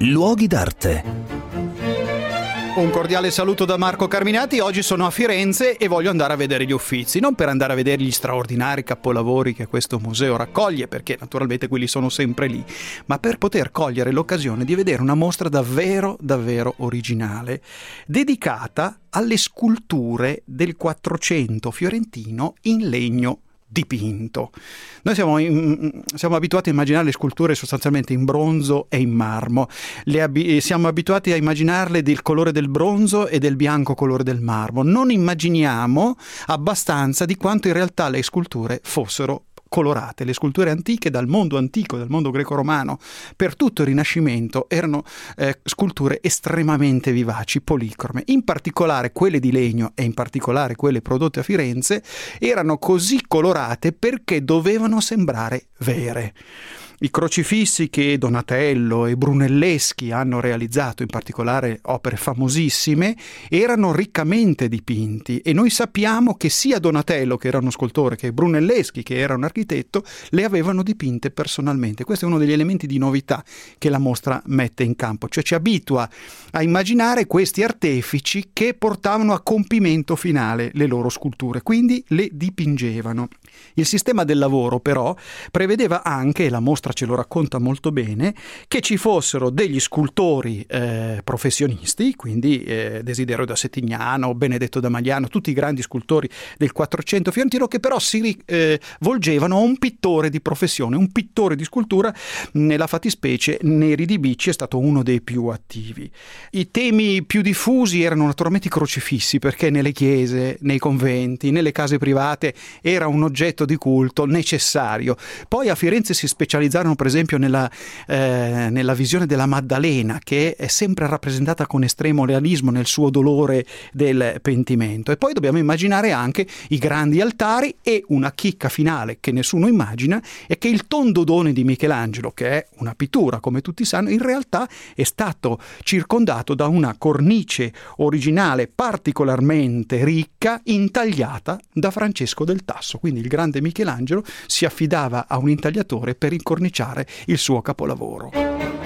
Luoghi d'arte. Un cordiale saluto da Marco Carminati. Oggi sono a Firenze e voglio andare a vedere gli Uffizi, non per andare a vedere gli straordinari capolavori che questo museo raccoglie, perché naturalmente quelli sono sempre lì, ma per poter cogliere l'occasione di vedere una mostra davvero, davvero originale, dedicata alle sculture del Quattrocento fiorentino in legno dipinto. Noi siamo, in, siamo, abituati a immaginare le sculture sostanzialmente in bronzo e in marmo, ab- siamo abituati a immaginarle del colore del bronzo e del bianco colore del marmo, non immaginiamo abbastanza di quanto in realtà le sculture fossero colorate. Le sculture antiche dal mondo antico, dal mondo greco-romano, per tutto il Rinascimento erano eh, sculture estremamente vivaci, policrome. In particolare quelle di legno e in particolare quelle prodotte a Firenze erano così colorate perché dovevano sembrare vere. I crocifissi che Donatello e Brunelleschi hanno realizzato, in particolare opere famosissime, erano riccamente dipinti e noi sappiamo che sia Donatello, che era uno scultore, che Brunelleschi, che era un architetto, le avevano dipinte personalmente. Questo è uno degli elementi di novità che la mostra mette in campo, cioè ci abitua a immaginare questi artefici che portavano a compimento finale le loro sculture, quindi le dipingevano. Il sistema del lavoro però prevedeva anche, e la mostra ce lo racconta molto bene, che ci fossero degli scultori eh, professionisti, quindi eh, Desiderio da Settignano, Benedetto da Magliano, tutti i grandi scultori del 400 fiorentino che però si eh, volgevano a un pittore di professione, un pittore di scultura, nella fattispecie Neri di Bicci è stato uno dei più attivi. I temi più diffusi erano naturalmente i crocifissi, perché nelle chiese, nei conventi, nelle case private era un oggetto oggetto di culto necessario. Poi a Firenze si specializzarono per esempio nella, eh, nella visione della Maddalena che è sempre rappresentata con estremo realismo nel suo dolore del pentimento. E poi dobbiamo immaginare anche i grandi altari e una chicca finale che nessuno immagina è che il tondodone di Michelangelo, che è una pittura come tutti sanno, in realtà è stato circondato da una cornice originale particolarmente ricca intagliata da Francesco del Tasso. Quindi il grande Michelangelo si affidava a un intagliatore per incorniciare il suo capolavoro.